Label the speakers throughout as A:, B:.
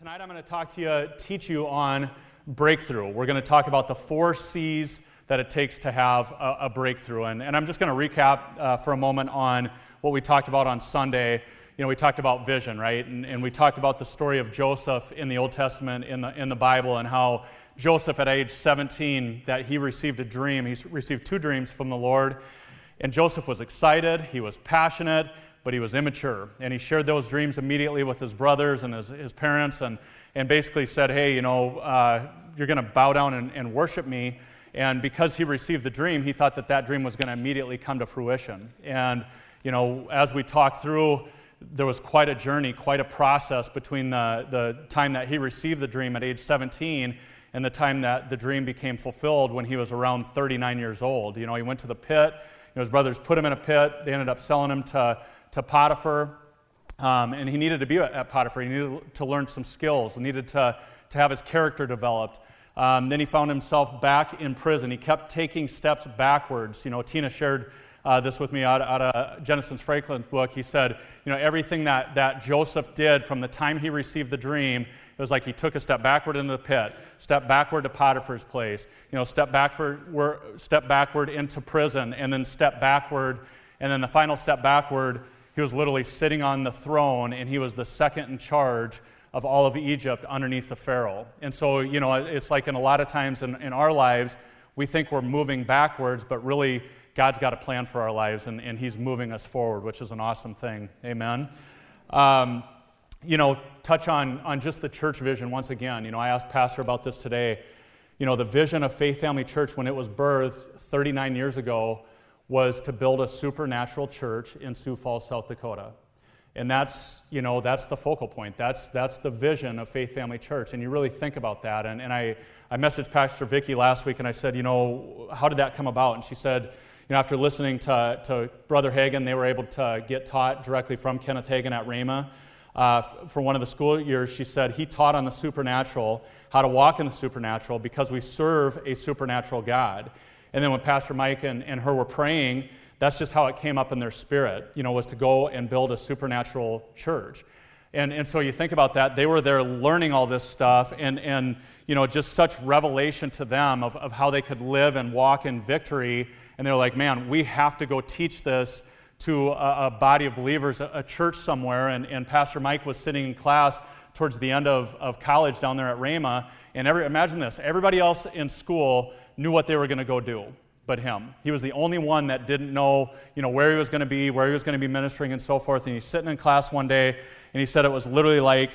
A: Tonight I'm going to talk to you, teach you on breakthrough. We're going to talk about the four C's that it takes to have a, a breakthrough. And, and, I'm just going to recap uh, for a moment on what we talked about on Sunday. You know, we talked about vision, right? And, and we talked about the story of Joseph in the Old Testament, in the, in the Bible, and how Joseph, at age 17, that he received a dream. He received two dreams from the Lord. And Joseph was excited, he was passionate, but he was immature. And he shared those dreams immediately with his brothers and his, his parents and, and basically said, Hey, you know, uh, you're going to bow down and, and worship me. And because he received the dream, he thought that that dream was going to immediately come to fruition. And, you know, as we talked through, there was quite a journey, quite a process between the, the time that he received the dream at age 17 and the time that the dream became fulfilled when he was around 39 years old. You know, he went to the pit. You know, his brothers put him in a pit. They ended up selling him to to Potiphar, um, and he needed to be at Potiphar. He needed to learn some skills, he needed to, to have his character developed. Um, then he found himself back in prison. He kept taking steps backwards. You know, Tina shared uh, this with me out, out of Jentezen Franklin's book. He said, you know, everything that, that Joseph did from the time he received the dream, it was like he took a step backward into the pit, step backward to Potiphar's place, you know, step backward, step backward into prison, and then step backward, and then the final step backward he was literally sitting on the throne, and he was the second in charge of all of Egypt underneath the Pharaoh. And so, you know, it's like in a lot of times in, in our lives, we think we're moving backwards, but really, God's got a plan for our lives, and, and He's moving us forward, which is an awesome thing. Amen. Um, you know, touch on, on just the church vision once again. You know, I asked Pastor about this today. You know, the vision of Faith Family Church when it was birthed 39 years ago was to build a supernatural church in Sioux Falls, South Dakota. And that's, you know, that's the focal point. That's, that's the vision of Faith Family Church. And you really think about that. And, and I, I messaged Pastor Vicki last week and I said, you know, how did that come about? And she said, you know, after listening to, to Brother Hagin, they were able to get taught directly from Kenneth Hagin at Rhema. Uh, for one of the school years, she said he taught on the supernatural, how to walk in the supernatural, because we serve a supernatural God. And then when Pastor Mike and, and her were praying, that's just how it came up in their spirit, you know, was to go and build a supernatural church. And, and so you think about that, they were there learning all this stuff and, and you know, just such revelation to them of, of how they could live and walk in victory. And they're like, man, we have to go teach this to a, a body of believers, a, a church somewhere. And, and Pastor Mike was sitting in class towards the end of, of college down there at Rhema. And every, imagine this everybody else in school knew what they were going to go do but him. He was the only one that didn't know, you know, where he was going to be, where he was going to be ministering and so forth. And he's sitting in class one day and he said it was literally like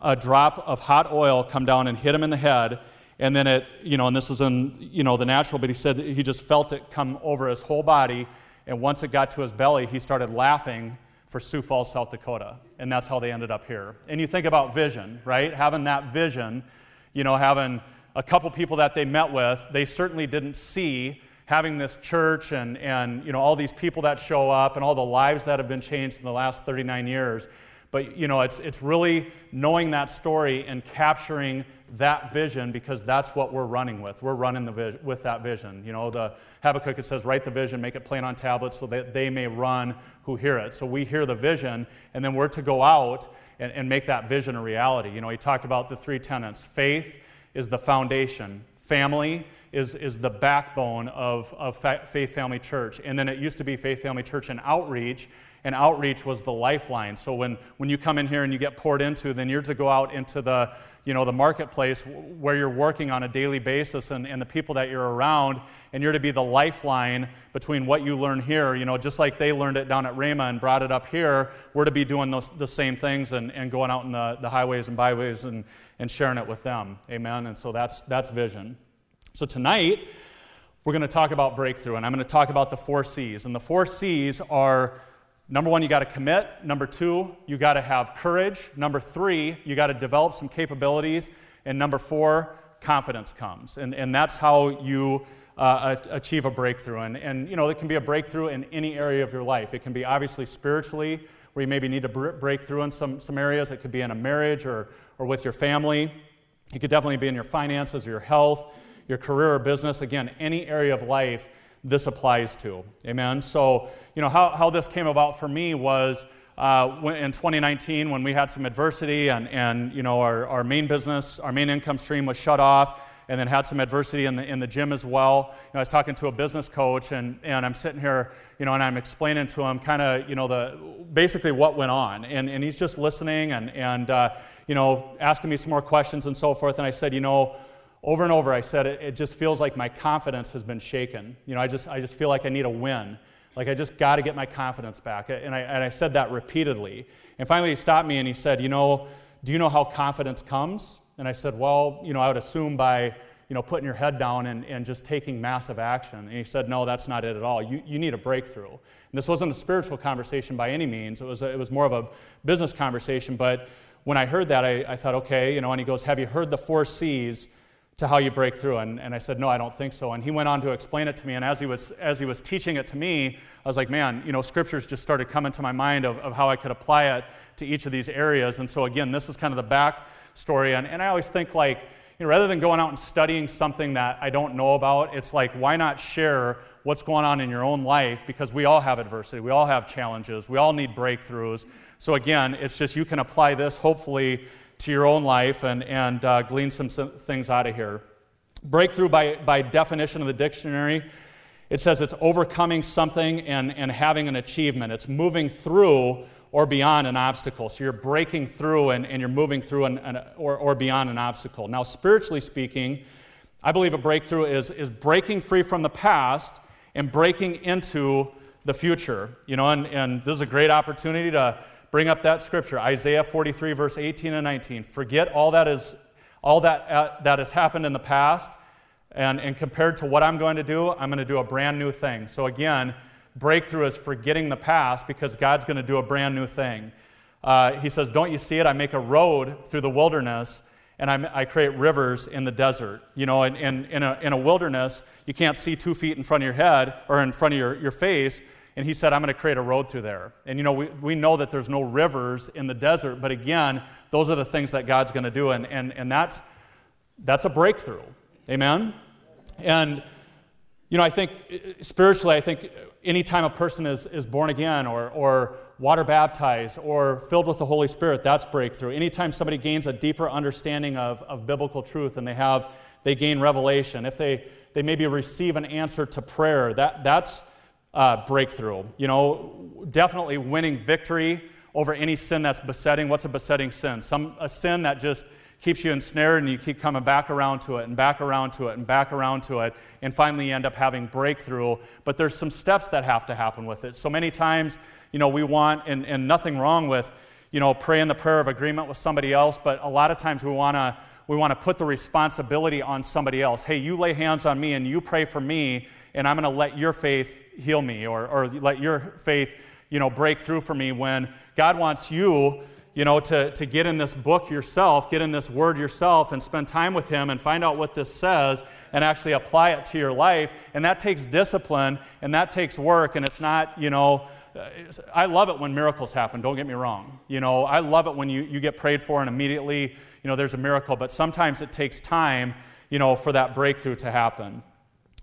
A: a drop of hot oil come down and hit him in the head. And then it, you know, and this is in, you know, the natural, but he said he just felt it come over his whole body. And once it got to his belly, he started laughing for Sioux Falls, South Dakota. And that's how they ended up here. And you think about vision, right? Having that vision, you know, having a couple people that they met with, they certainly didn't see having this church and, and you know, all these people that show up and all the lives that have been changed in the last 39 years. But you know, it's, it's really knowing that story and capturing that vision because that's what we're running with. We're running the with that vision. You know, the Habakkuk it says, write the vision, make it plain on tablets so that they may run who hear it. So we hear the vision, and then we're to go out and, and make that vision a reality. You know, he talked about the three tenets faith, is the foundation. Family is, is the backbone of, of Faith Family Church. And then it used to be Faith Family Church and Outreach, and outreach was the lifeline. So when, when you come in here and you get poured into, then you're to go out into the, you know, the marketplace where you're working on a daily basis and, and the people that you're around, and you're to be the lifeline between what you learn here. You know, just like they learned it down at Rhema and brought it up here, we're to be doing those, the same things and, and going out in the, the highways and byways and, and sharing it with them. Amen. And so that's that's vision. So tonight we're going to talk about breakthrough, and I'm going to talk about the four C's. And the four C's are number one, you got to commit. Number two, you got to have courage. Number three, you got to develop some capabilities. And number four, confidence comes. And, and that's how you uh, achieve a breakthrough. And, and, you know, it can be a breakthrough in any area of your life. It can be obviously spiritually, where you maybe need to break through in some, some areas. It could be in a marriage or, or with your family. It could definitely be in your finances or your health, your career or business. Again, any area of life this applies to. Amen. So, you know, how, how this came about for me was uh, in 2019 when we had some adversity and, and you know, our, our main business, our main income stream was shut off and then had some adversity in the, in the gym as well. You know, I was talking to a business coach, and, and I'm sitting here, you know, and I'm explaining to him kind of, you know, the basically what went on, and, and he's just listening and, and uh, you know, asking me some more questions and so forth. And I said, you know, over and over, I said, it, it just feels like my confidence has been shaken. You know, I just, I just feel like I need a win. Like I just got to get my confidence back. And I, and I said that repeatedly. And finally, he stopped me and he said, you know, do you know how confidence comes? And I said, Well, you know, I would assume by you know, putting your head down and, and just taking massive action. And he said, No, that's not it at all. You, you need a breakthrough. And this wasn't a spiritual conversation by any means, it was, a, it was more of a business conversation. But when I heard that, I, I thought, okay, you know, and he goes, Have you heard the four C's to how you break through? And, and I said, No, I don't think so. And he went on to explain it to me. And as he was, as he was teaching it to me, I was like, Man, you know, scriptures just started coming to my mind of, of how I could apply it to each of these areas. And so, again, this is kind of the back story. And, and I always think like, you know, rather than going out and studying something that I don't know about, it's like, why not share what's going on in your own life? Because we all have adversity, we all have challenges, we all need breakthroughs. So, again, it's just you can apply this hopefully to your own life and, and uh, glean some, some things out of here. Breakthrough, by, by definition of the dictionary, it says it's overcoming something and, and having an achievement. It's moving through or beyond an obstacle. So you're breaking through and, and you're moving through an, an, or, or beyond an obstacle. Now, spiritually speaking, I believe a breakthrough is, is breaking free from the past and breaking into the future. You know, and, and this is a great opportunity to bring up that scripture, Isaiah 43, verse 18 and 19. Forget all that is all that, uh, that has happened in the past, and, and compared to what I'm going to do, I'm going to do a brand new thing. So again, breakthrough is forgetting the past because God's going to do a brand new thing. Uh, he says, Don't you see it? I make a road through the wilderness and I, I create rivers in the desert. You know, in, in, in, a, in a wilderness, you can't see two feet in front of your head or in front of your, your face. And he said, I'm going to create a road through there. And you know, we, we know that there's no rivers in the desert, but again, those are the things that God's going to do. And, and, and that's, that's a breakthrough. Amen? And, you know, I think spiritually, I think anytime a person is, is born again or, or water baptized or filled with the Holy Spirit, that's breakthrough. Anytime somebody gains a deeper understanding of, of biblical truth and they have they gain revelation, if they, they maybe receive an answer to prayer, that, that's uh, breakthrough. You know, definitely winning victory over any sin that's besetting. What's a besetting sin? Some a sin that just keeps you ensnared and you keep coming back around to it and back around to it and back around to it and finally you end up having breakthrough but there's some steps that have to happen with it so many times you know we want and, and nothing wrong with you know praying the prayer of agreement with somebody else but a lot of times we want to we want to put the responsibility on somebody else hey you lay hands on me and you pray for me and i'm going to let your faith heal me or, or let your faith you know break through for me when god wants you you know, to, to get in this book yourself, get in this word yourself, and spend time with Him and find out what this says and actually apply it to your life. And that takes discipline and that takes work. And it's not, you know, uh, I love it when miracles happen, don't get me wrong. You know, I love it when you, you get prayed for and immediately, you know, there's a miracle. But sometimes it takes time, you know, for that breakthrough to happen.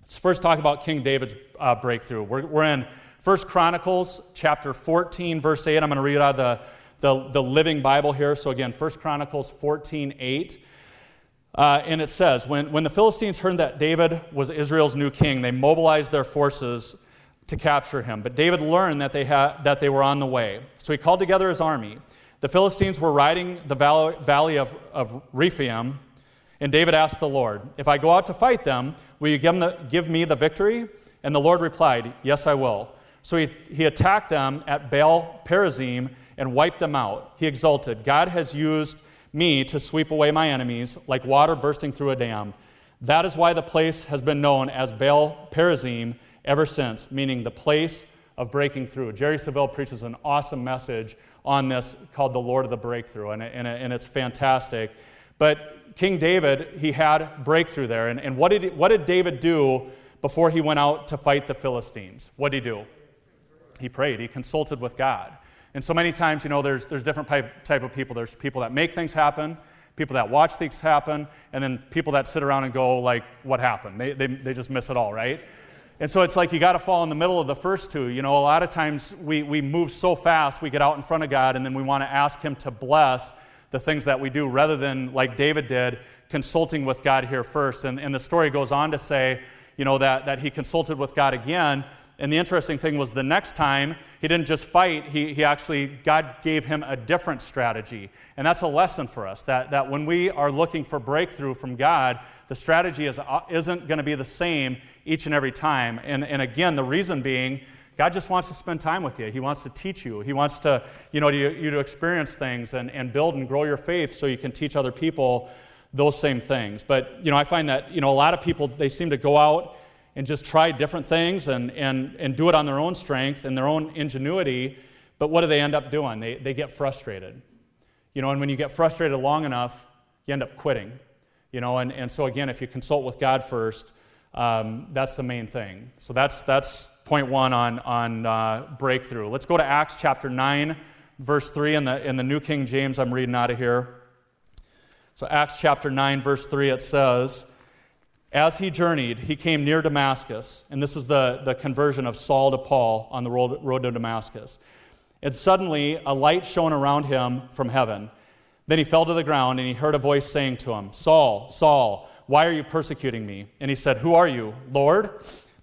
A: Let's first talk about King David's uh, breakthrough. We're, we're in First Chronicles chapter 14, verse 8. I'm going to read out of the the, the Living Bible here. So again, 1 Chronicles 14 8. Uh, and it says, when, when the Philistines heard that David was Israel's new king, they mobilized their forces to capture him. But David learned that they, had, that they were on the way. So he called together his army. The Philistines were riding the valley of, of Rephaim, and David asked the Lord, If I go out to fight them, will you give, the, give me the victory? And the Lord replied, Yes, I will. So he, he attacked them at Baal Perazim and wiped them out. He exulted, God has used me to sweep away my enemies like water bursting through a dam. That is why the place has been known as Baal Perazim ever since, meaning the place of breaking through. Jerry Savelle preaches an awesome message on this called The Lord of the Breakthrough, and, and, and it's fantastic. But King David, he had breakthrough there. And, and what, did, what did David do before he went out to fight the Philistines? What did he do? He prayed, he consulted with God. And so many times, you know, there's, there's different type, of people. There's people that make things happen, people that watch things happen, and then people that sit around and go, like, what happened? They, they, they just miss it all, right? And so it's like you got to fall in the middle of the first two. You know, a lot of times we, we move so fast, we get out in front of God, and then we want to ask Him to bless the things that we do rather than, like David did, consulting with God here first. And, and the story goes on to say, you know, that, that he consulted with God again. And the interesting thing was the next time, he didn't just fight, he, he actually, God gave him a different strategy. And that's a lesson for us that, that when we are looking for breakthrough from God, the strategy is, uh, isn't going to be the same each and every time. And, and again, the reason being, God just wants to spend time with you. He wants to teach you. He wants to, you know, you, you to experience things and, and build and grow your faith so you can teach other people those same things. But, you know, I find that, you know, a lot of people, they seem to go out and just try different things and, and, and do it on their own strength and their own ingenuity. But what do they end up doing? They, they get frustrated. You know, and when you get frustrated long enough, you end up quitting. You know, and, and so again, if you consult with God first, um, that's the main thing. So that's, that's point one on, on uh, breakthrough. Let's go to Acts chapter 9, verse 3 in the, in the New King James. I'm reading out of here. So, Acts chapter 9, verse 3, it says, As he journeyed, he came near Damascus. And this is the, the conversion of Saul to Paul on the road, road to Damascus. And suddenly a light shone around him from heaven. Then he fell to the ground, and he heard a voice saying to him, Saul, Saul, why are you persecuting me? And he said, Who are you, Lord?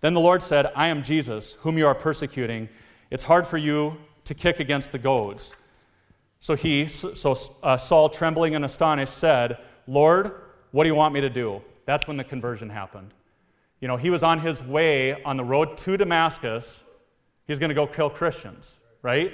A: Then the Lord said, I am Jesus, whom you are persecuting. It's hard for you to kick against the goads. So he, so uh, Saul, trembling and astonished, said, Lord, what do you want me to do? That's when the conversion happened. You know, he was on his way on the road to Damascus. He's going to go kill Christians, right?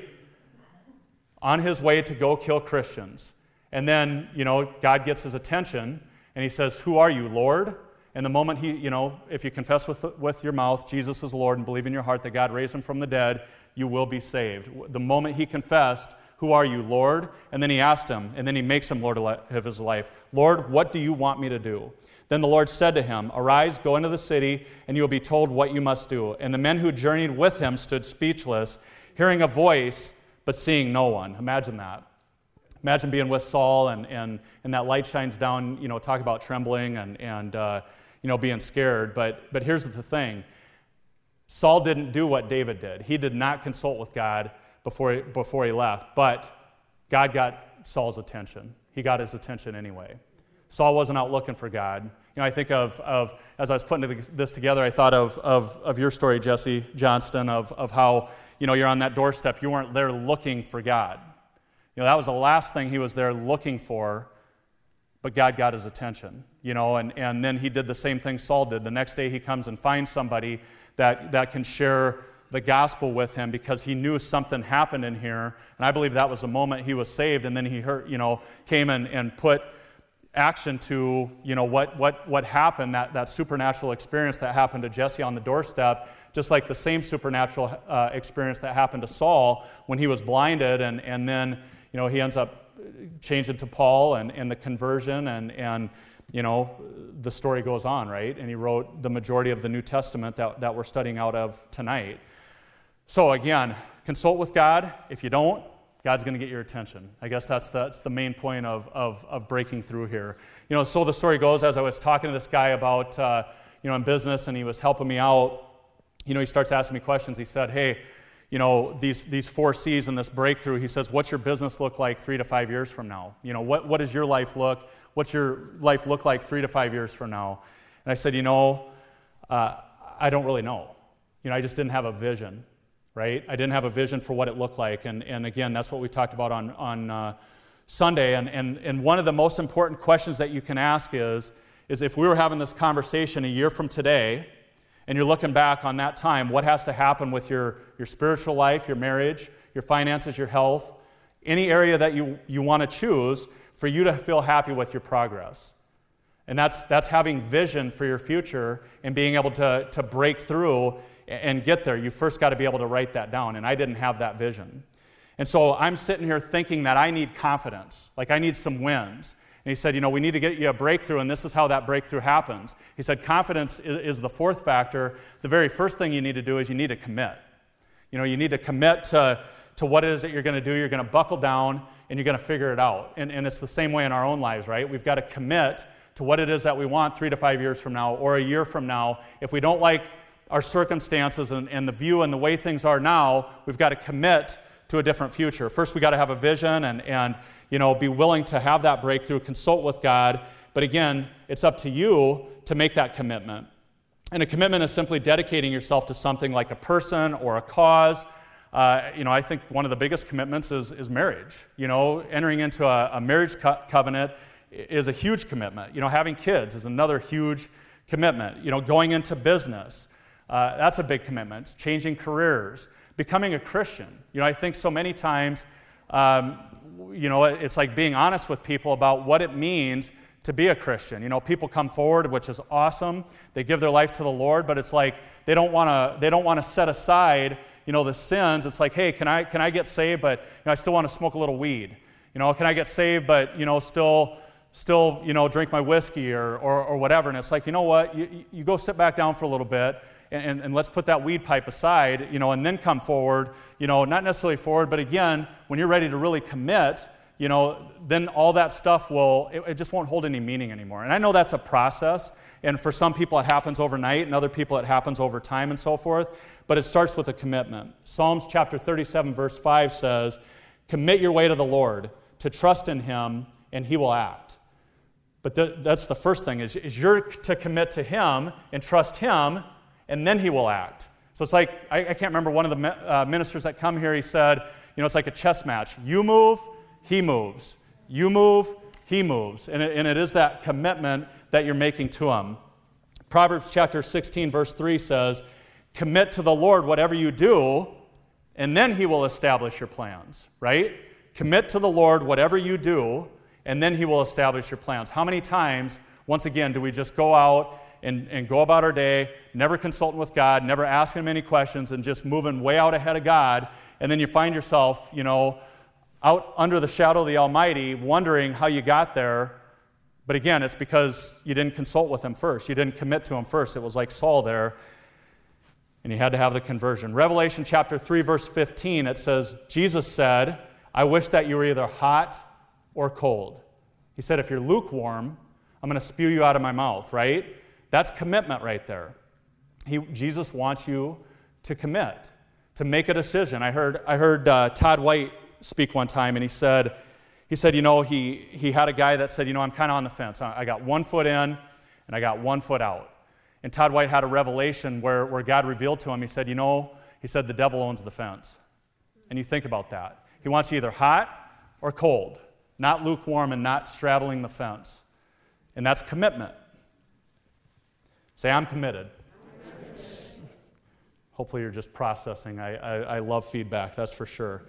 A: On his way to go kill Christians. And then, you know, God gets his attention and he says, Who are you, Lord? And the moment he, you know, if you confess with, with your mouth Jesus is Lord and believe in your heart that God raised him from the dead, you will be saved. The moment he confessed, who are you, Lord? And then he asked him, and then he makes him Lord of his life. Lord, what do you want me to do? Then the Lord said to him, Arise, go into the city, and you will be told what you must do. And the men who journeyed with him stood speechless, hearing a voice, but seeing no one. Imagine that. Imagine being with Saul, and, and, and that light shines down, you know, talk about trembling and, and uh, you know, being scared. But, but here's the thing Saul didn't do what David did, he did not consult with God before he, before he left. But God got Saul's attention. He got his attention anyway. Saul wasn't out looking for God. You know, I think of, of as I was putting this together, I thought of, of, of your story, Jesse Johnston, of, of how, you know, you're on that doorstep. You weren't there looking for God. You know, that was the last thing he was there looking for, but God got his attention. You know, and, and then he did the same thing Saul did. The next day he comes and finds somebody that, that can share the gospel with him because he knew something happened in here. And I believe that was the moment he was saved. And then he heard, you know, came and, and put action to, you know, what, what, what happened, that, that supernatural experience that happened to Jesse on the doorstep, just like the same supernatural uh, experience that happened to Saul when he was blinded. And, and then, you know, he ends up changing to Paul and, and the conversion and, and, you know, the story goes on, right? And he wrote the majority of the New Testament that, that we're studying out of tonight. So, again, consult with God. If you don't, God's going to get your attention. I guess that's the, that's the main point of, of, of breaking through here. You know, so the story goes as I was talking to this guy about, uh, you know, in business and he was helping me out, you know, he starts asking me questions. He said, Hey, you know, these, these four C's and this breakthrough, he says, What's your business look like three to five years from now? You know, what, what does your life look? What's your life look like three to five years from now? And I said, You know, uh, I don't really know. You know, I just didn't have a vision right? I didn't have a vision for what it looked like. And, and again, that's what we talked about on, on uh, Sunday. And, and, and one of the most important questions that you can ask is, is if we were having this conversation a year from today, and you're looking back on that time, what has to happen with your, your spiritual life, your marriage, your finances, your health, any area that you, you want to choose for you to feel happy with your progress? And that's, that's having vision for your future and being able to, to break through and get there, you first got to be able to write that down. And I didn't have that vision. And so I'm sitting here thinking that I need confidence, like I need some wins. And he said, You know, we need to get you a breakthrough, and this is how that breakthrough happens. He said, Confidence is, is the fourth factor. The very first thing you need to do is you need to commit. You know, you need to commit to, to what it is that you're going to do. You're going to buckle down and you're going to figure it out. And, and it's the same way in our own lives, right? We've got to commit to what it is that we want three to five years from now or a year from now. If we don't like our circumstances and, and the view and the way things are now, we've got to commit to a different future. First, we've got to have a vision and, and you know, be willing to have that breakthrough, consult with God. But again, it's up to you to make that commitment. And a commitment is simply dedicating yourself to something like a person or a cause. Uh, you know, I think one of the biggest commitments is, is marriage. You know, entering into a, a marriage co- covenant is a huge commitment. You know, having kids is another huge commitment. You know, going into business, uh, that's a big commitment. Changing careers, becoming a Christian. You know, I think so many times, um, you know, it's like being honest with people about what it means to be a Christian. You know, people come forward, which is awesome. They give their life to the Lord, but it's like they don't want to they don't want to set aside, you know, the sins. It's like, hey, can I can I get saved, but you know, I still want to smoke a little weed. You know, can I get saved, but you know, still still you know drink my whiskey or or, or whatever? And it's like, you know what? You, you go sit back down for a little bit. And, and, and let's put that weed pipe aside, you know, and then come forward, you know, not necessarily forward, but again, when you're ready to really commit, you know, then all that stuff will, it, it, just won't hold any meaning anymore. And I know that's a process, and for some people it happens overnight, and other people it happens over time and so forth, but it starts with a commitment. Psalms chapter 37, verse 5 says, Commit your way to the Lord, to trust in Him, and He will act. But th- that's the first thing, is, is you're to commit to Him and trust Him, and then He will act. So it's like, I, I can't remember one of the uh, ministers that come here, he said, you know, it's like a chess match. You move, he moves. You move, he moves. And it, and it is that commitment that you're making to him. Proverbs chapter 16, verse 3 says, Commit to the Lord whatever you do, and then he will establish your plans, right? Commit to the Lord whatever you do, and then he will establish your plans. How many times, once again, do we just go out and, and go about our day, never consulting with God, never asking him any questions, and just moving way out ahead of God? And then you find yourself, you know, out under the shadow of the Almighty, wondering how you got there. But again, it's because you didn't consult with Him first. You didn't commit to Him first. It was like Saul there, and he had to have the conversion. Revelation chapter 3, verse 15, it says, Jesus said, I wish that you were either hot or cold. He said, If you're lukewarm, I'm going to spew you out of my mouth, right? That's commitment right there. He, Jesus wants you to commit, to make a decision. I heard, I heard uh, Todd White speak one time, and he said, he said, you know, he, he had a guy that said, you know, I'm kind of on the fence. I got one foot in and I got one foot out. And Todd White had a revelation where, where God revealed to him, he said, you know, he said, the devil owns the fence. And you think about that. He wants you either hot or cold, not lukewarm and not straddling the fence. And that's commitment. Say, I'm committed. Hopefully, you're just processing. I, I, I love feedback, that's for sure.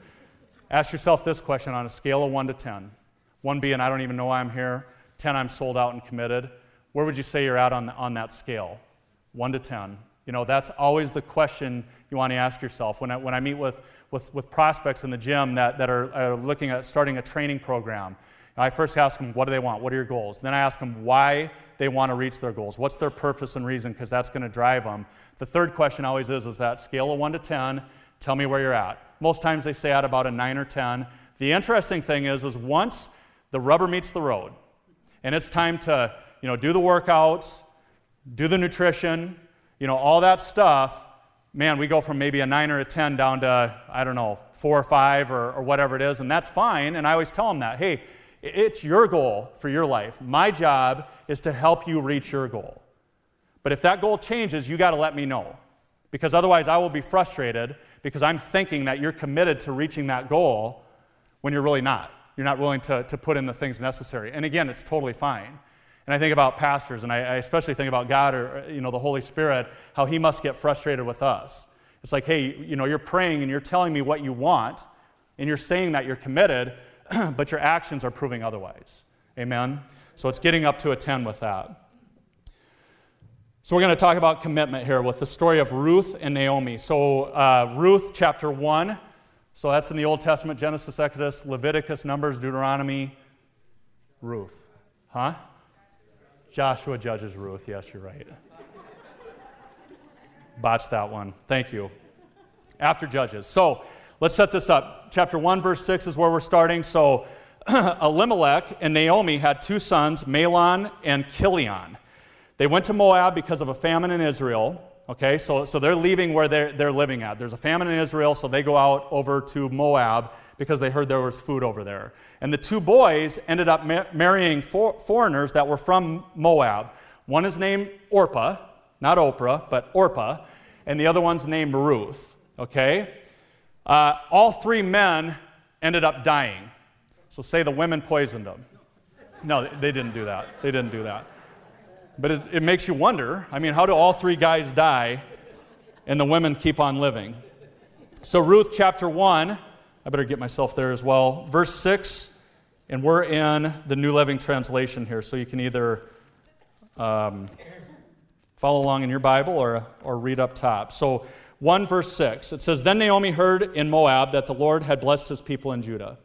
A: Ask yourself this question on a scale of 1 to 10. 1 being, I don't even know why I'm here. 10, I'm sold out and committed. Where would you say you're at on, on that scale? 1 to 10. You know, that's always the question you want to ask yourself. When I, when I meet with, with, with prospects in the gym that, that are, are looking at starting a training program, I first ask them, what do they want? What are your goals? Then I ask them why they want to reach their goals. What's their purpose and reason? Because that's going to drive them. The third question always is, is that scale of 1 to 10, tell me where you're at. Most times they say at about a 9 or 10. The interesting thing is, is once the rubber meets the road and it's time to, you know, do the workouts, do the nutrition, you know, all that stuff, man, we go from maybe a 9 or a 10 down to, I don't know, 4 or 5 or, or whatever it is, and that's fine. And I always tell them that, hey, it's your goal for your life. My job is to help you reach your goal. But if that goal changes, you got to let me know. Because otherwise, I will be frustrated because I'm thinking that you're committed to reaching that goal when you're really not. You're not willing to, to put in the things necessary. And again, it's totally fine. And I think about pastors, and I, I especially think about God or you know the Holy Spirit, how He must get frustrated with us. It's like, hey, you know, you're praying and you're telling me what you want, and you're saying that you're committed, but your actions are proving otherwise. Amen. So it's getting up to a 10 with that. So, we're going to talk about commitment here with the story of Ruth and Naomi. So, uh, Ruth chapter 1. So, that's in the Old Testament Genesis, Exodus, Leviticus, Numbers, Deuteronomy, Ruth. Huh? Joshua judges Ruth. Yes, you're right. Botched that one. Thank you. After Judges. So, let's set this up. Chapter 1, verse 6 is where we're starting. So, Elimelech and Naomi had two sons, Mahlon and Chilion. They went to Moab because of a famine in Israel. Okay, so, so they're leaving where they're, they're living at. There's a famine in Israel, so they go out over to Moab because they heard there was food over there. And the two boys ended up ma- marrying for, foreigners that were from Moab. One is named Orpah, not Oprah, but Orpah, and the other one's named Ruth. Okay? Uh, all three men ended up dying. So say the women poisoned them. No, they didn't do that. They didn't do that. But it, it makes you wonder I mean, how do all three guys die and the women keep on living? So, Ruth chapter 1, I better get myself there as well. Verse 6, and we're in the New Living Translation here, so you can either um, follow along in your Bible or, or read up top. So, 1 verse 6, it says, Then Naomi heard in Moab that the Lord had blessed his people in Judah.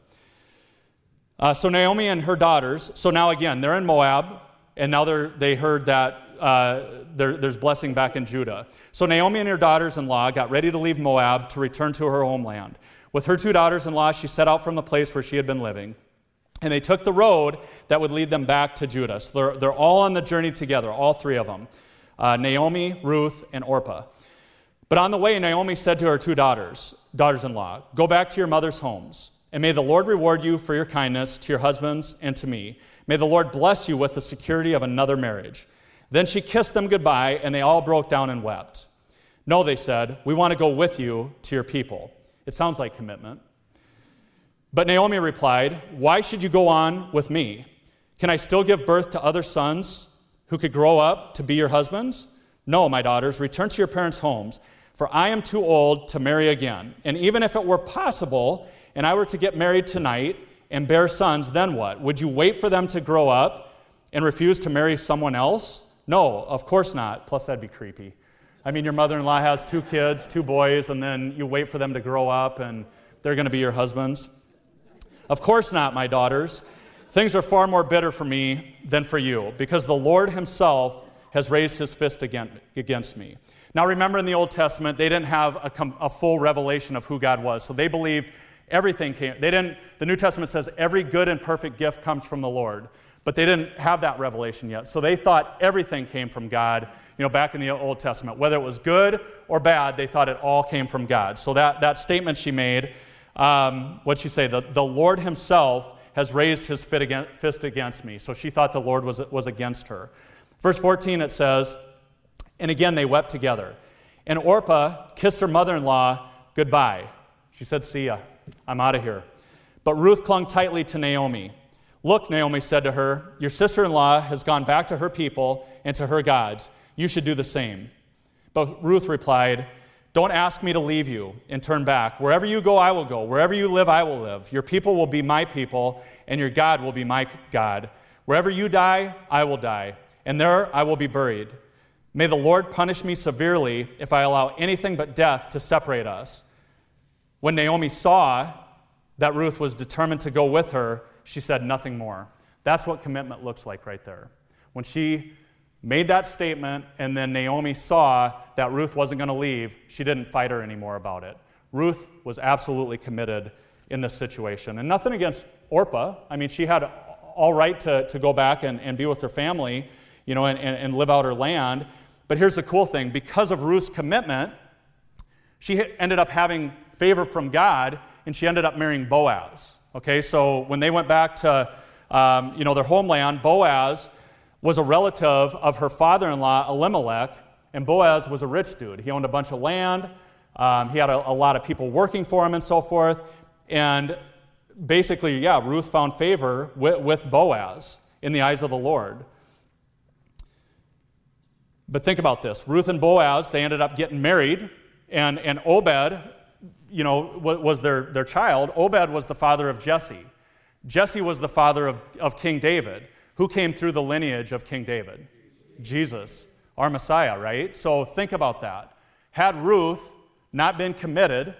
A: Uh, so Naomi and her daughters, so now again, they're in Moab, and now they heard that uh, there, there's blessing back in Judah. So Naomi and her daughters in law got ready to leave Moab to return to her homeland. With her two daughters in law, she set out from the place where she had been living. And they took the road that would lead them back to Judah. So they're, they're all on the journey together, all three of them uh, Naomi, Ruth, and Orpah. But on the way, Naomi said to her two daughters, daughters in law, Go back to your mother's homes, and may the Lord reward you for your kindness to your husbands and to me. May the Lord bless you with the security of another marriage. Then she kissed them goodbye, and they all broke down and wept. No, they said, we want to go with you to your people. It sounds like commitment. But Naomi replied, Why should you go on with me? Can I still give birth to other sons who could grow up to be your husbands? No, my daughters, return to your parents' homes, for I am too old to marry again. And even if it were possible, and I were to get married tonight and bear sons, then what? Would you wait for them to grow up and refuse to marry someone else? No, of course not. Plus, that'd be creepy. I mean, your mother in law has two kids, two boys, and then you wait for them to grow up and they're going to be your husbands. Of course not, my daughters. Things are far more bitter for me than for you, because the Lord Himself has raised His fist against me. Now, remember in the Old Testament, they didn't have a, a full revelation of who God was, so they believed everything came. They didn't. The New Testament says every good and perfect gift comes from the Lord. But they didn't have that revelation yet. So they thought everything came from God, you know, back in the Old Testament. Whether it was good or bad, they thought it all came from God. So that, that statement she made, um, what'd she say? The, the Lord himself has raised his fist against me. So she thought the Lord was, was against her. Verse 14, it says, And again they wept together. And Orpah kissed her mother in law goodbye. She said, See ya, I'm out of here. But Ruth clung tightly to Naomi. Look, Naomi said to her, Your sister in law has gone back to her people and to her gods. You should do the same. But Ruth replied, Don't ask me to leave you and turn back. Wherever you go, I will go. Wherever you live, I will live. Your people will be my people, and your God will be my God. Wherever you die, I will die, and there I will be buried. May the Lord punish me severely if I allow anything but death to separate us. When Naomi saw that Ruth was determined to go with her, she said nothing more. That's what commitment looks like right there. When she made that statement and then Naomi saw that Ruth wasn't going to leave, she didn't fight her anymore about it. Ruth was absolutely committed in this situation. And nothing against Orpah. I mean, she had all right to, to go back and, and be with her family, you know, and, and, and live out her land. But here's the cool thing because of Ruth's commitment, she ended up having favor from God and she ended up marrying Boaz. Okay, so when they went back to um, you know, their homeland, Boaz was a relative of her father in law, Elimelech, and Boaz was a rich dude. He owned a bunch of land, um, he had a, a lot of people working for him, and so forth. And basically, yeah, Ruth found favor with, with Boaz in the eyes of the Lord. But think about this Ruth and Boaz, they ended up getting married, and, and Obed you know, was their, their child, Obed was the father of Jesse. Jesse was the father of, of King David. Who came through the lineage of King David? Jesus, our Messiah, right? So think about that. Had Ruth not been committed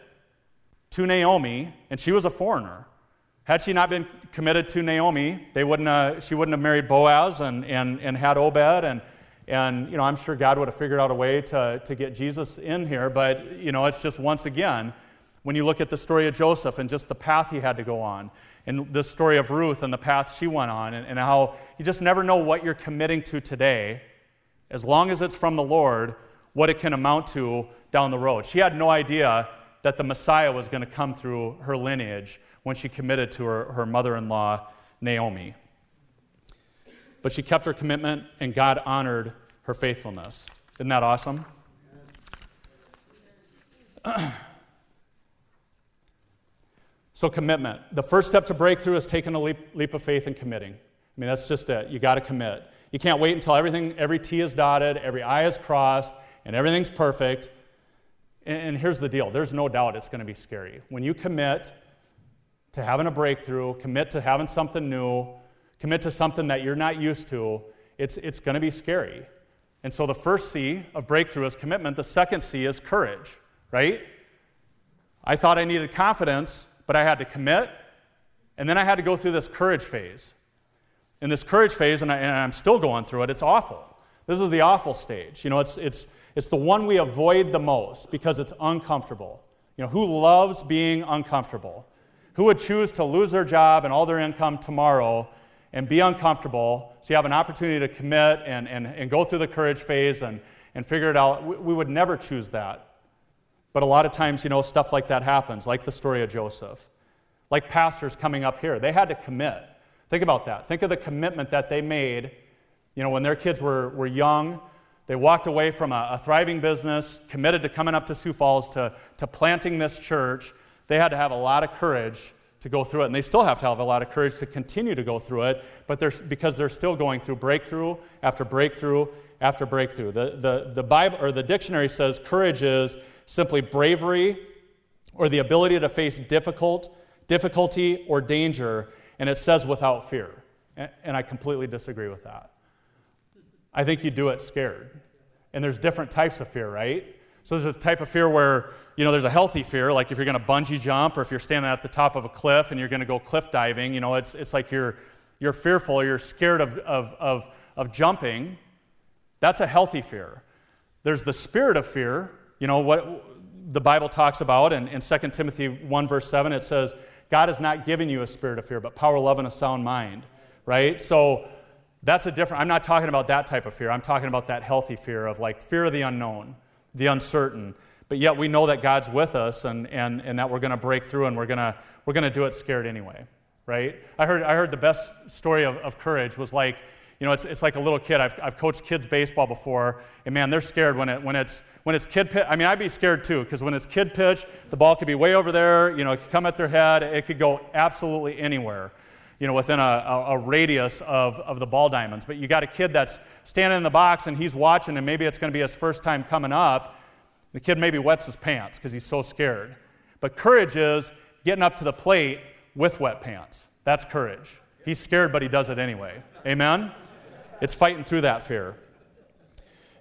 A: to Naomi, and she was a foreigner, had she not been committed to Naomi, they wouldn't, uh, she wouldn't have married Boaz and, and, and had Obed. And, and, you know, I'm sure God would have figured out a way to, to get Jesus in here. But, you know, it's just once again, when you look at the story of Joseph and just the path he had to go on, and the story of Ruth and the path she went on, and, and how you just never know what you're committing to today. As long as it's from the Lord, what it can amount to down the road. She had no idea that the Messiah was going to come through her lineage when she committed to her, her mother in law, Naomi. But she kept her commitment, and God honored her faithfulness. Isn't that awesome? so, commitment. The first step to breakthrough is taking a leap, leap of faith and committing. I mean, that's just it. You got to commit. You can't wait until everything, every T is dotted, every I is crossed, and everything's perfect. And, and here's the deal there's no doubt it's going to be scary. When you commit to having a breakthrough, commit to having something new, commit to something that you're not used to, it's, it's going to be scary. And so the first C of breakthrough is commitment. The second C is courage, right? I thought I needed confidence, but I had to commit, and then I had to go through this courage phase. In this courage phase, and, I, am still going through it, it's awful. This is the awful stage. You know, it's, it's, it's the one we avoid the most because it's uncomfortable. You know, who loves being uncomfortable? Who would choose to lose their job and all their income tomorrow and be uncomfortable so you have an opportunity to commit and, and, and go through the courage phase and, and figure it out. We, we would never choose that. But a lot of times, you know, stuff like that happens, like the story of Joseph, like pastors coming up here. They had to commit. Think about that. Think of the commitment that they made, you know, when their kids were, were young. They walked away from a, a thriving business, committed to coming up to Sioux Falls to, to planting this church. They had to have a lot of courage to go through it. And they still have to have a lot of courage to continue to go through it, but they're, because they're still going through breakthrough after breakthrough after breakthrough. The, the, the Bible or the dictionary says courage is simply bravery or the ability to face difficult, difficulty or danger, and it says without fear. And, and I completely disagree with that. I think you do it scared. And there's different types of fear, right? So there's a type of fear where you know, there's a healthy fear, like if you're going to bungee jump or if you're standing at the top of a cliff and you're going to go cliff diving, you know, it's, it's like you're, you're fearful, you're scared of, of, of, of jumping. That's a healthy fear. There's the spirit of fear, you know, what the Bible talks about in, in 2 Timothy 1, verse 7, it says, God has not given you a spirit of fear, but power, love, and a sound mind, right? So that's a different, I'm not talking about that type of fear. I'm talking about that healthy fear of like fear of the unknown, the uncertain but yet we know that God's with us and, and, and that we're going to break through and we're going to we're to do it scared anyway, right? I heard, I heard the best story of, of courage was like, you know, it's, it's like a little kid. I've, I've coached kids baseball before, and man, they're scared when, it, when, it's, when it's kid pitch. I mean, I'd be scared too, because when it's kid pitch, the ball could be way over there, you know, it could come at their head, it could go absolutely anywhere, you know, within a, a, a radius of, of the ball diamonds. But you got a kid that's standing in the box and he's watching, and maybe it's going to be his first time coming up, the kid maybe wets his pants because he's so scared. But courage is getting up to the plate with wet pants. That's courage. He's scared, but he does it anyway. Amen? It's fighting through that fear.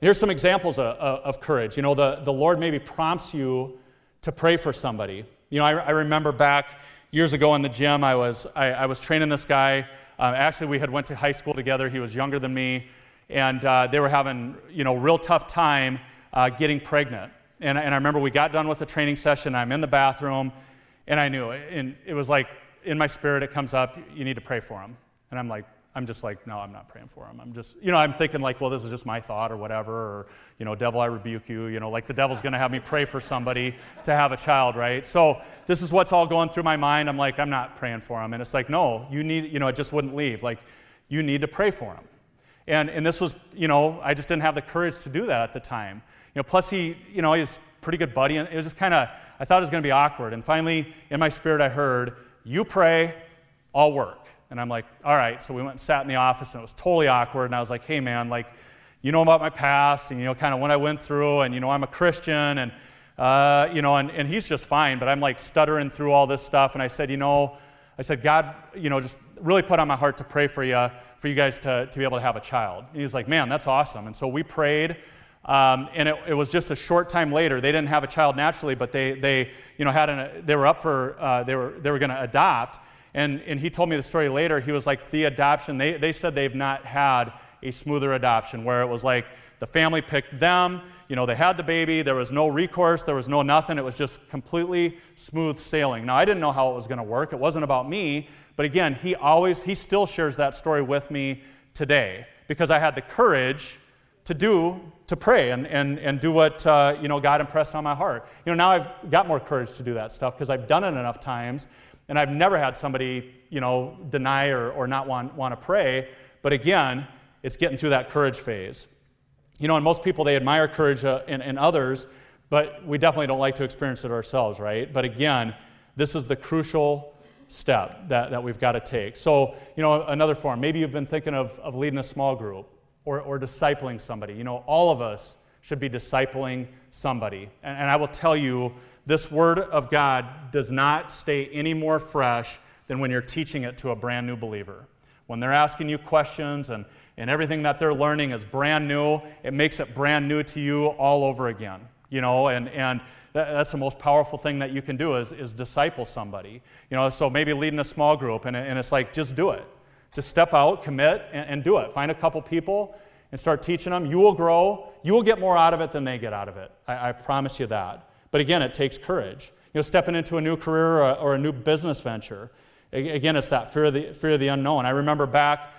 A: here's some examples of, of, courage. You know, the, the Lord maybe prompts you to pray for somebody. You know, I, I remember back years ago in the gym, I was, I, I was training this guy. Uh, actually, we had went to high school together. He was younger than me. And uh, they were having, you know, real tough time uh, getting pregnant. And, and I remember we got done with the training session. I'm in the bathroom, and I knew. And it was like in my spirit, it comes up, you need to pray for him. And I'm like, I'm just like, no, I'm not praying for him. I'm just, you know, I'm thinking like, well, this is just my thought or whatever, or, you know, devil, I rebuke you. You know, like the devil's going to have me pray for somebody to have a child, right? So this is what's all going through my mind. I'm like, I'm not praying for him. And it's like, no, you need, you know, it just wouldn't leave. Like, you need to pray for him. And, and this was, you know, I just didn't have the courage to do that at the time. You know, plus he, you know, he's pretty good buddy, and it was just kind of, I thought it was going to be awkward. And finally, in my spirit, I heard, "You pray, I'll work." And I'm like, "All right." So we went and sat in the office, and it was totally awkward. And I was like, "Hey, man, like, you know about my past, and you know, kind of what I went through, and you know, I'm a Christian, and uh, you know, and, and he's just fine, but I'm like stuttering through all this stuff. And I said, you know, I said, God, you know, just really put on my heart to pray for you, for you guys to, to be able to have a child. And he's like, man, that's awesome. And so we prayed. Um, and it, it, was just a short time later. They didn't have a child naturally, but they, they you know, had an, they were up for, uh, they were, they were going to adopt. And, and he told me the story later. He was like, the adoption, they, they said they've not had a smoother adoption where it was like the family picked them, you know, they had the baby, there was no recourse, there was no nothing. It was just completely smooth sailing. Now, I didn't know how it was going to work. It wasn't about me. But again, he always, he still shares that story with me today because I had the courage to do to pray and, and, and do what uh, you know god impressed on my heart you know now i've got more courage to do that stuff because i've done it enough times and i've never had somebody you know deny or, or not want, want to pray. But again it's getting through that courage phase. You know and most people they admire courage uh, in, in others but we definitely don't like to experience it ourselves right? But again this is the crucial step that, that we've got to take. So you know another form maybe you've been thinking of, of leading a small group or, or discipling somebody. You know, all of us should be discipling somebody. And, and I will tell you, this Word of God does not stay any more fresh than when you're teaching it to a brand new believer. When they're asking you questions and, and everything that they're learning is brand new, it makes it brand new to you all over again. You know, and, and that, that's the most powerful thing that you can do is, is disciple somebody. You know, so maybe leading a small group, and, and it's like, just do it Just step out, commit, and, and do it. Find a couple people and start teaching them. You will grow. You will get more out of it than they get out of it. I, I promise you that. But again, it takes courage. You know, stepping into a new career or a, or a new business venture. Again, it's that fear of the, fear of the unknown. I remember back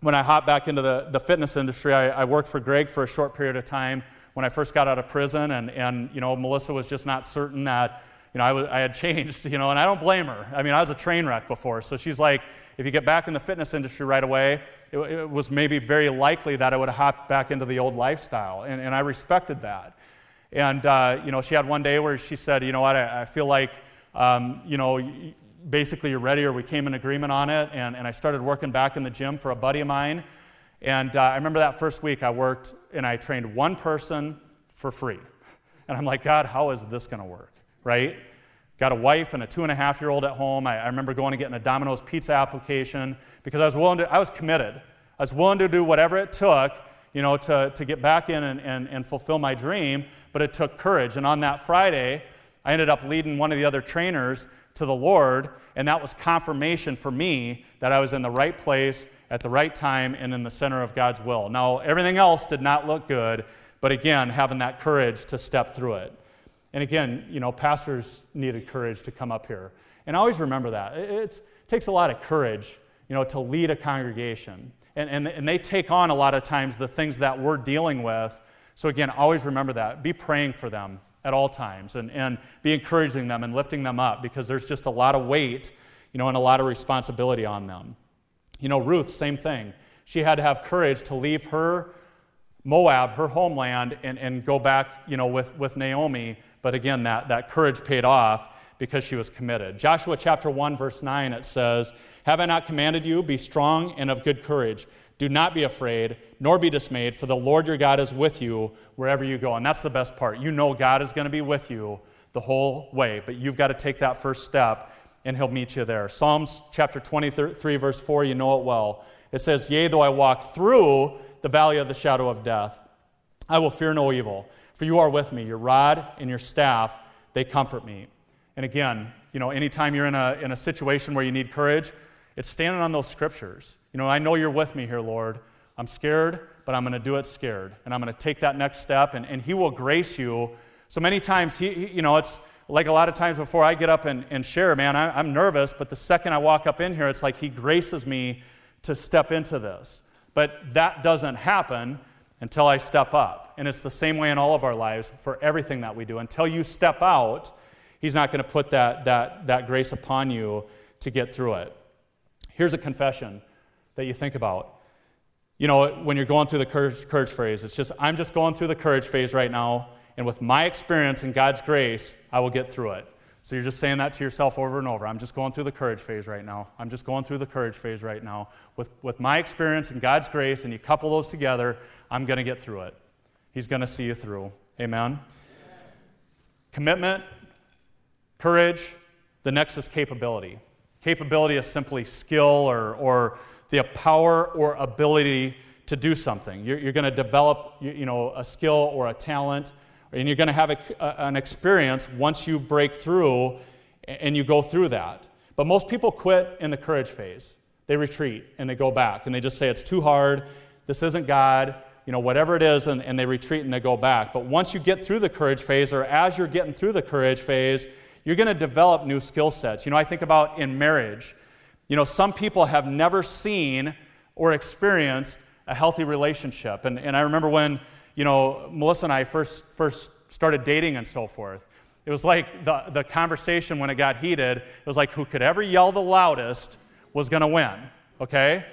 A: when I hopped back into the, the fitness industry, I, I worked for Greg for a short period of time when I first got out of prison, and, and you know, Melissa was just not certain that you know, I, was, I had changed, you know, and I don't blame her. I mean, I was a train wreck before, so she's like, if you get back in the fitness industry right away, it, it was maybe very likely that I would hop back into the old lifestyle. And, and I respected that. And, uh, you know, she had one day where she said, you know what, I, I feel like, um, you know, basically you're ready, or we came in agreement on it. And, and I started working back in the gym for a buddy of mine. And uh, I remember that first week I worked and I trained one person for free. And I'm like, God, how is this going to work? Right? Got a wife and a two and a half year old at home. I, I, remember going and getting a Domino's pizza application because I was willing to, I was committed. I was willing to do whatever it took, you know, to, to get back in and, and, and fulfill my dream, but it took courage. And on that Friday, I ended up leading one of the other trainers to the Lord, and that was confirmation for me that I was in the right place at the right time and in the center of God's will. Now, everything else did not look good, but again, having that courage to step through it. And again, you know, pastors needed courage to come up here. And always remember that. It's, it takes a lot of courage, you know, to lead a congregation. And, and, and they take on a lot of times the things that we're dealing with. So again, always remember that. Be praying for them at all times and, and be encouraging them and lifting them up because there's just a lot of weight, you know, and a lot of responsibility on them. You know, Ruth, same thing. She had to have courage to leave her Moab, her homeland, and, and go back, you know, with, with Naomi but again, that, that courage paid off because she was committed. Joshua chapter 1, verse 9, it says, Have I not commanded you? Be strong and of good courage. Do not be afraid, nor be dismayed, for the Lord your God is with you wherever you go. And that's the best part. You know God is going to be with you the whole way, but you've got to take that first step, and He'll meet you there. Psalms chapter 23, verse 4, you know it well. It says, Yea, though I walk through the valley of the shadow of death, I will fear no evil for you are with me. Your rod and your staff, they comfort me. And again, you know, anytime you're in a, in a situation where you need courage, it's standing on those scriptures. You know, I know you're with me here, Lord. I'm scared, but I'm going to do it scared. And I'm going to take that next step, and, and He will grace you. So many times, he, he, you know, it's like a lot of times before I get up and, and share, man, I, I'm nervous, but the second I walk up in here, it's like He graces me to step into this. But that doesn't happen until I step up. And it's the same way in all of our lives for everything that we do. Until you step out, He's not going to put that, that, that grace upon you to get through it. Here's a confession that you think about. You know, when you're going through the courage, courage phase, it's just, I'm just going through the courage phase right now, and with my experience and God's grace, I will get through it. So you're just saying that to yourself over and over. I'm just going through the courage phase right now. I'm just going through the courage phase right now. With, with my experience and God's grace, and you couple those together, I'm going to get through it. He's going to see you through. Amen? Commitment, courage, the next is capability. Capability is simply skill or, or the power or ability to do something. You're, you're going to develop you, you know, a skill or a talent and you're going to have a, an experience once you break through and you go through that. But most people quit in the courage phase. They retreat and they go back and they just say, it's too hard, this isn't God, you know, whatever it is, and, and they retreat and they go back. But once you get through the courage phase, or as you're getting through the courage phase, you're going to develop new skill sets. You know, I think about in marriage. You know, some people have never seen or experienced a healthy relationship. And, and I remember when, you know, Melissa and I first, first started dating and so forth. It was like the, the conversation when it got heated, it was like who could ever yell the loudest was going to win, okay?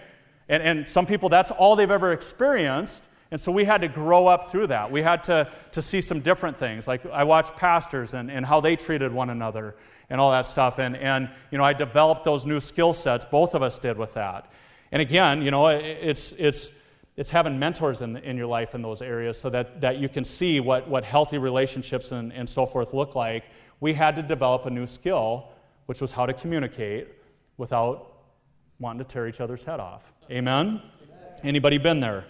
A: And, and some people, that's all they've ever experienced. And so we had to grow up through that. We had to, to see some different things. Like I watched pastors and, and how they treated one another and all that stuff. And, and, you know, I developed those new skill sets. Both of us did with that. And again, you know, it's, it's, it's having mentors in, in your life in those areas so that, that you can see what, what healthy relationships and, and so forth look like. We had to develop a new skill, which was how to communicate without wanting to tear each other's head off. Amen? Anybody been there?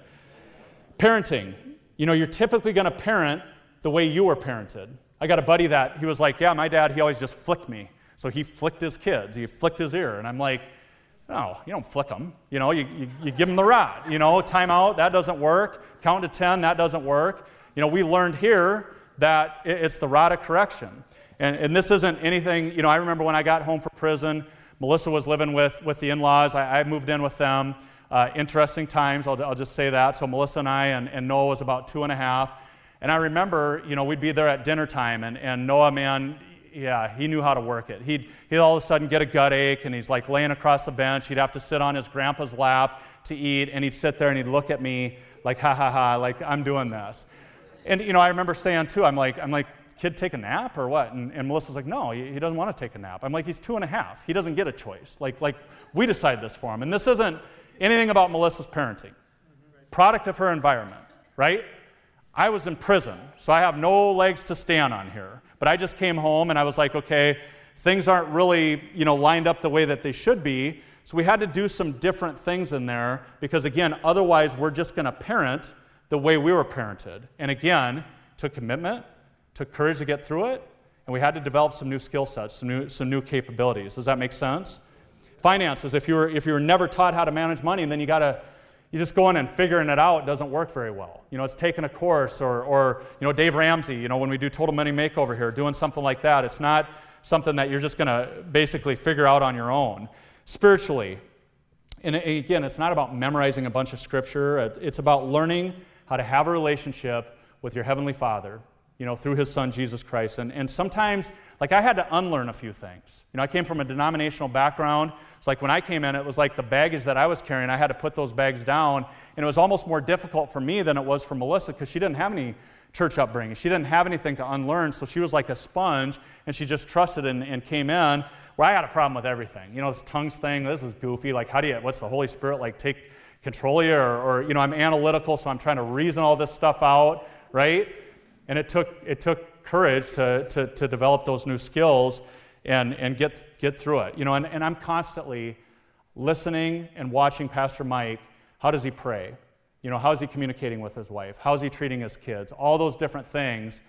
A: Parenting. You know, you're typically going to parent the way you were parented. I got a buddy that he was like, Yeah, my dad, he always just flicked me. So he flicked his kids, he flicked his ear. And I'm like, No, you don't flick them. You know, you, you, you give them the rod. You know, timeout, that doesn't work. Count to 10, that doesn't work. You know, we learned here that it's the rod of correction. And, and this isn't anything, you know, I remember when I got home from prison, Melissa was living with, with the in laws. I, I moved in with them. Uh, interesting times, I'll, I'll, just say that. So Melissa and I and, and, Noah was about two and a half. And I remember, you know, we'd be there at dinner time, and, and Noah, man, yeah, he knew how to work it. He'd, he'd all of a sudden get a gut ache, and he's like laying across the bench. He'd have to sit on his grandpa's lap to eat, and he'd sit there and he'd look at me like, ha ha ha, like I'm doing this. And, you know, I remember saying too, I'm like, I'm like, kid take a nap or what? And, and Melissa's like, no, he, he, doesn't want to take a nap. I'm like, he's two and a half. He doesn't get a choice. Like, like we decide this for him. And this isn't, anything about Melissa's parenting. Product of her environment, right? I was in prison, so I have no legs to stand on here. But I just came home and I was like, okay, things aren't really, you know, lined up the way that they should be. So we had to do some different things in there because again, otherwise we're just going to parent the way we were parented. And again, took commitment, took courage to get through it, and we had to develop some new skill sets, some new, some new capabilities. Does that make sense? finances if you were if you were never taught how to manage money and then you got to you just going in and figuring it out doesn't work very well. You know it's taking a course or or you know dave ramsey you know when we do total money makeover here doing something like that it's not something that you're just going to basically figure out on your own. Spiritually and again it's not about memorizing a bunch of scripture. It's about learning how to have a relationship with your heavenly father you know, through his son Jesus Christ. And, and sometimes, like, I had to unlearn a few things. You know, I came from a denominational background. It's like when I came in, it was like the baggage that I was carrying, I had to put those bags down. And it was almost more difficult for me than it was for Melissa because she didn't have any church upbringing. She didn't have anything to unlearn, so she was like a sponge, and she just trusted and, and came in. Where I had a problem with everything. You know, this tongues thing, this is goofy. Like, how do you, what's the Holy Spirit like take control of you? Or, or you know, I'm analytical, so I'm trying to reason all this stuff out, right? And it took, it took courage to, to, to develop those new skills and, and get, get through it. You know, and, and I'm constantly listening and watching Pastor Mike. How does he pray? You know, how is he communicating with his wife? How is he treating his kids? All those different things.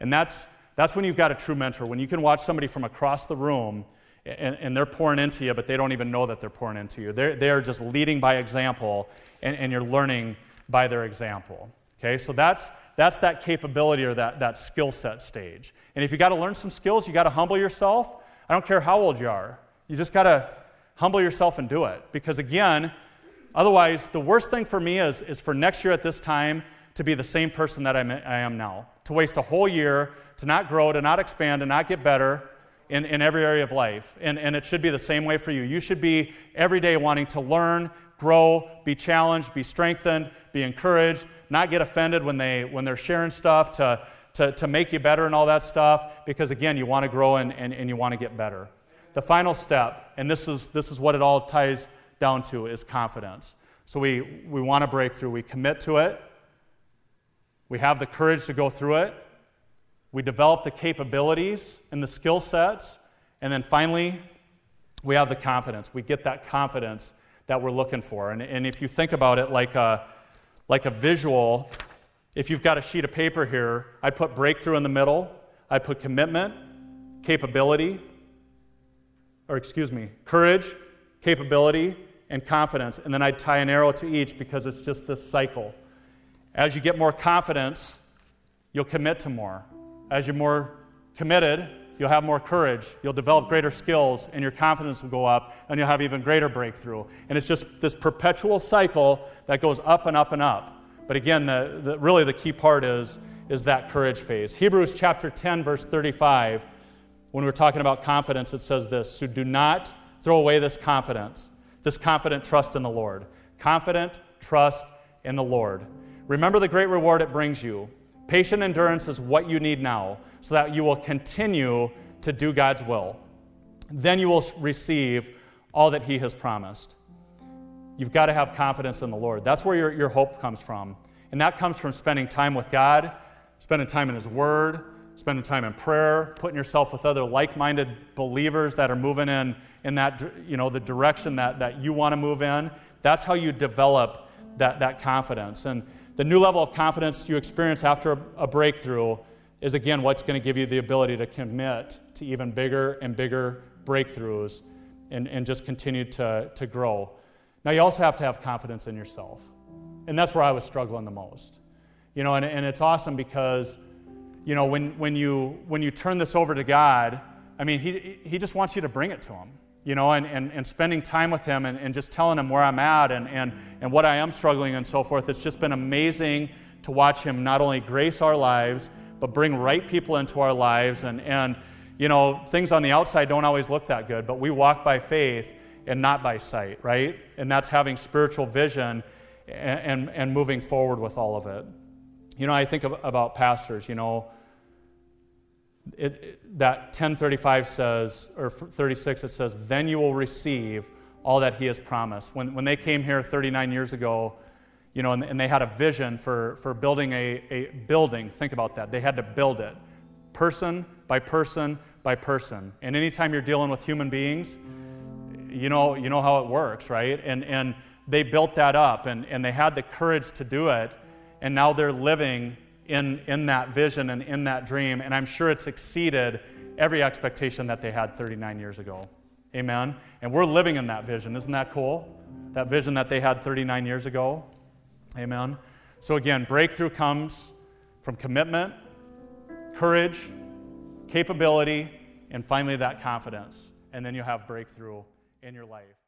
A: And that's, that's when you've got a true mentor, when you can watch somebody from across the room and, and, they're pouring into you, but they don't even know that they're pouring into you. They're, they're just leading by example, and, and you're learning by their example. Okay, so that's, that's that capability or that, that skill set stage. And if you got to learn some skills, you got to humble yourself. I don't care how old you are. You just got to humble yourself and do it. Because again, otherwise, the worst thing for me is, is for next year at this time to be the same person that I'm, I am now. To waste a whole year, to not grow, to not expand, to not get better in, in every area of life. And, and it should be the same way for you. You should be every day wanting to learn, grow, be challenged, be strengthened, be encouraged, not get offended when, they, when they're sharing stuff to, to, to make you better and all that stuff, because again, you want to grow and, and, and you want to get better. The final step, and this is, this is what it all ties down to, is confidence. So we, we want to break through, we commit to it, we have the courage to go through it, we develop the capabilities and the skill sets, and then finally, we have the confidence. We get that confidence that we're looking for. And, and if you think about it like a, like a visual, if you've got a sheet of paper here, I'd put breakthrough in the middle, I'd put commitment, capability, or excuse me, courage, capability, and confidence. And then I'd tie an arrow to each because it's just this cycle. As you get more confidence, you'll commit to more. As you're more committed, you'll have more courage, you'll develop greater skills, and your confidence will go up, and you'll have even greater breakthrough. And it's just this perpetual cycle that goes up and up and up. But again, the, the, really the key part is, is that courage phase. Hebrews chapter 10, verse 35, when we're talking about confidence, it says this So do not throw away this confidence, this confident trust in the Lord. Confident trust in the Lord. Remember the great reward it brings you. Patient endurance is what you need now so that you will continue to do God's will. Then you will receive all that He has promised. You've got to have confidence in the Lord. That's where your, your hope comes from. And that comes from spending time with God, spending time in His Word, spending time in prayer, putting yourself with other like minded believers that are moving in, in that, you know, the direction that, that you want to move in. That's how you develop that, that confidence. And the new level of confidence you experience after a, breakthrough is, again, what's going to give you the ability to commit to even bigger and bigger breakthroughs and, and just continue to, to grow. Now, you also have to have confidence in yourself. And that's where I was struggling the most. You know, and, and it's awesome because, you know, when, when, you, when you turn this over to God, I mean, he, he just wants you to bring it to Him you know, and, and, and spending time with him and, and just telling him where I'm at and, and, and what I am struggling and so forth. It's just been amazing to watch him not only grace our lives, but bring right people into our lives. And, and, you know, things on the outside don't always look that good, but we walk by faith and not by sight, right? And that's having spiritual vision and, and, and moving forward with all of it. You know, I think about pastors, you know, it, that 1035 says, or 36, it says, then you will receive all that he has promised. When, when they came here 39 years ago, you know, and, and they had a vision for, for building a, a building, think about that. They had to build it, person by person by person. And anytime you're dealing with human beings, you know, you know how it works, right? And, and they built that up and, and they had the courage to do it, and now they're living in, in that vision and in that dream, and I'm sure it's exceeded every expectation that they had 39 years ago. Amen? And we're living in that vision. Isn't that cool? That vision that they had 39 years ago. Amen? So, again, breakthrough comes from commitment, courage, capability, and finally that confidence. And then you'll have breakthrough in your life.